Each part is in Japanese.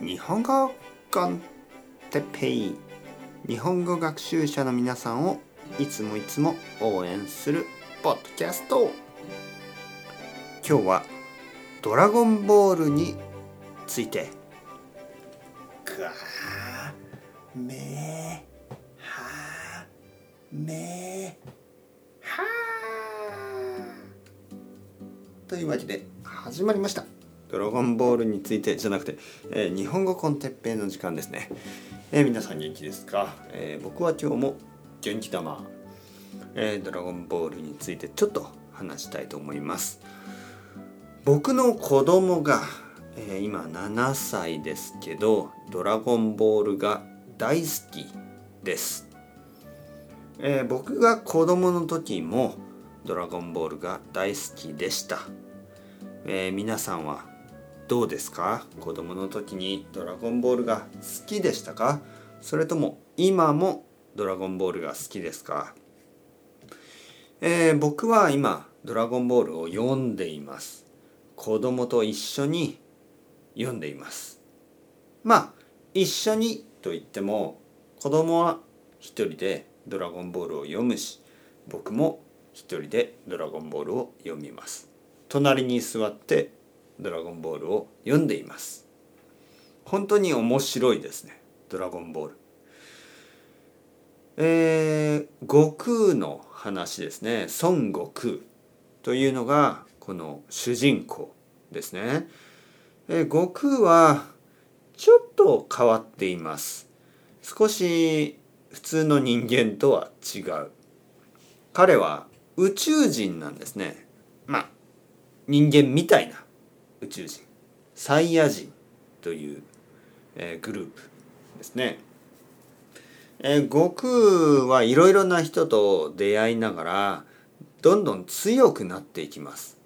日本語コンテペイ日本語学習者の皆さんをいつもいつも応援するポッドキャスト。今日は「ドラゴンボール」について。がめはめはというわけで始まりました。ドラゴンボールについてじゃなくて、えー、日本語コンテッペイの時間ですね、えー、皆さん元気ですか、えー、僕は今日も元気玉、えドラゴンボールについてちょっと話したいと思います。僕の子供が、え今7歳ですけどドラゴンボールが大好きです、え僕が子供の時もドラゴンボールが大好きでした、え皆さんはどうですか？子供の時にドラゴンボールが好きでしたか？それとも今もドラゴンボールが好きですか、えー、僕は今ドラゴンボールを読んでいます。子供と一緒に読んでいます。まあ一緒にと言っても子供は一人でドラゴンボールを読むし僕も一人でドラゴンボールを読みます。隣に座ってドラゴンボールを読んでいます。本当に面白いですねドラゴンボール。えー、悟空の話ですね孫悟空というのがこの主人公ですね、えー、悟空はちょっと変わっています。少し普通の人間とは違う。彼は宇宙人なんですね。まあ人間みたいな宙人サイヤ人という、えー、グループですね。えー、悟空はいろいろな人と出会いながらどんどん強くなっていきます。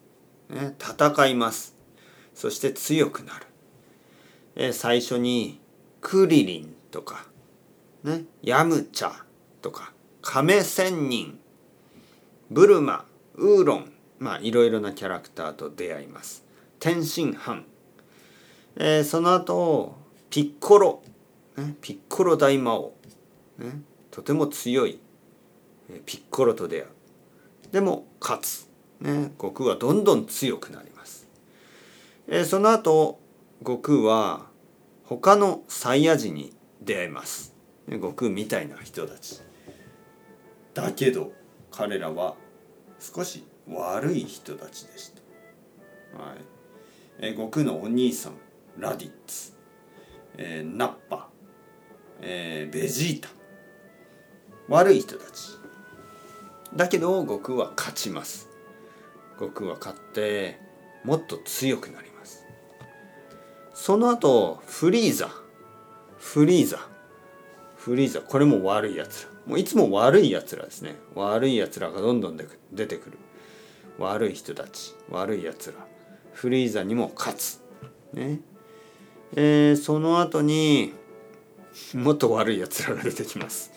ね、戦います。そして強くなる。えー、最初にクリリンとか、ね、ヤムチャとか亀仙人ブルマウーロンまあいろいろなキャラクターと出会います。天津飯、えー、その後ピッコロ、ね、ピッコロ大魔王、ね、とても強い、え、ピッコロと出会う。でも勝つ、ね、悟空はどんどん強くなります、えー、その後悟空は他のサイヤ人に出会います、ね、悟空みたいな人たち。だけど彼らは少し悪い人たちでした、はい、えー、悟空のお兄さんラディッツ、えー、ナッパ、えー、ベジータ。悪い人たち。だけど悟空は勝ちます。悟空は勝ってもっと強くなります。その後フリーザ。フリーザ。フリーザ。これも悪いやつら。もういつも悪いやつらですね。悪いやつらがどんどん出てくる。悪い人たち。悪いやつら。フリーザにも勝つ。ね。えー、その後に もっと悪いやつらが出てきます。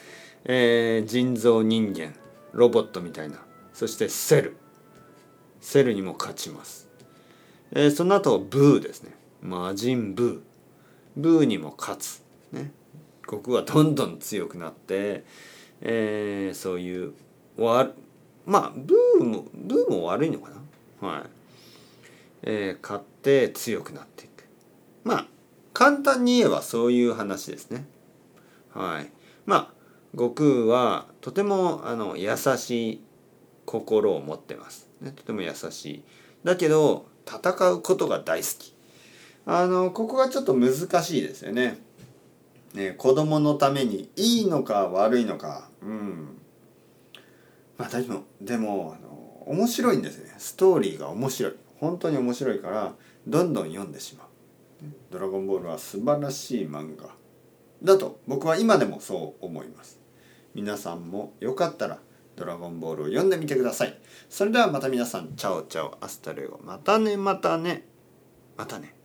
えー、人造人間ロボットみたいなそしてセルセルにも勝ちます。えー、その後ブーですね魔人ブーブーにも勝つ。ね。ここはどんどん強くなって、えー、そういうわまあブーもブーも悪いのかなはい。えー、買って強くなっていく。まあ簡単に言えばそういう話ですね。はい。まあ悟空はとてもあの優しい心を持ってます、ね、とても優しい。だけど戦うことが大好き。あのここがちょっと難しいですよね。ね子供のためにいいのか悪いのか。うん。まあ大丈夫。でもあの面白いんですね。ストーリーが面白い。本当に面白いからどんどん読んでしまう「ドラゴンボール」は素晴らしい漫画。だと僕は今でもそう思います。皆さんもよかったら「ドラゴンボール」を読んでみてください。それではまた皆さん。チャオチャオ。 Hasta luego。またねまたね。またね。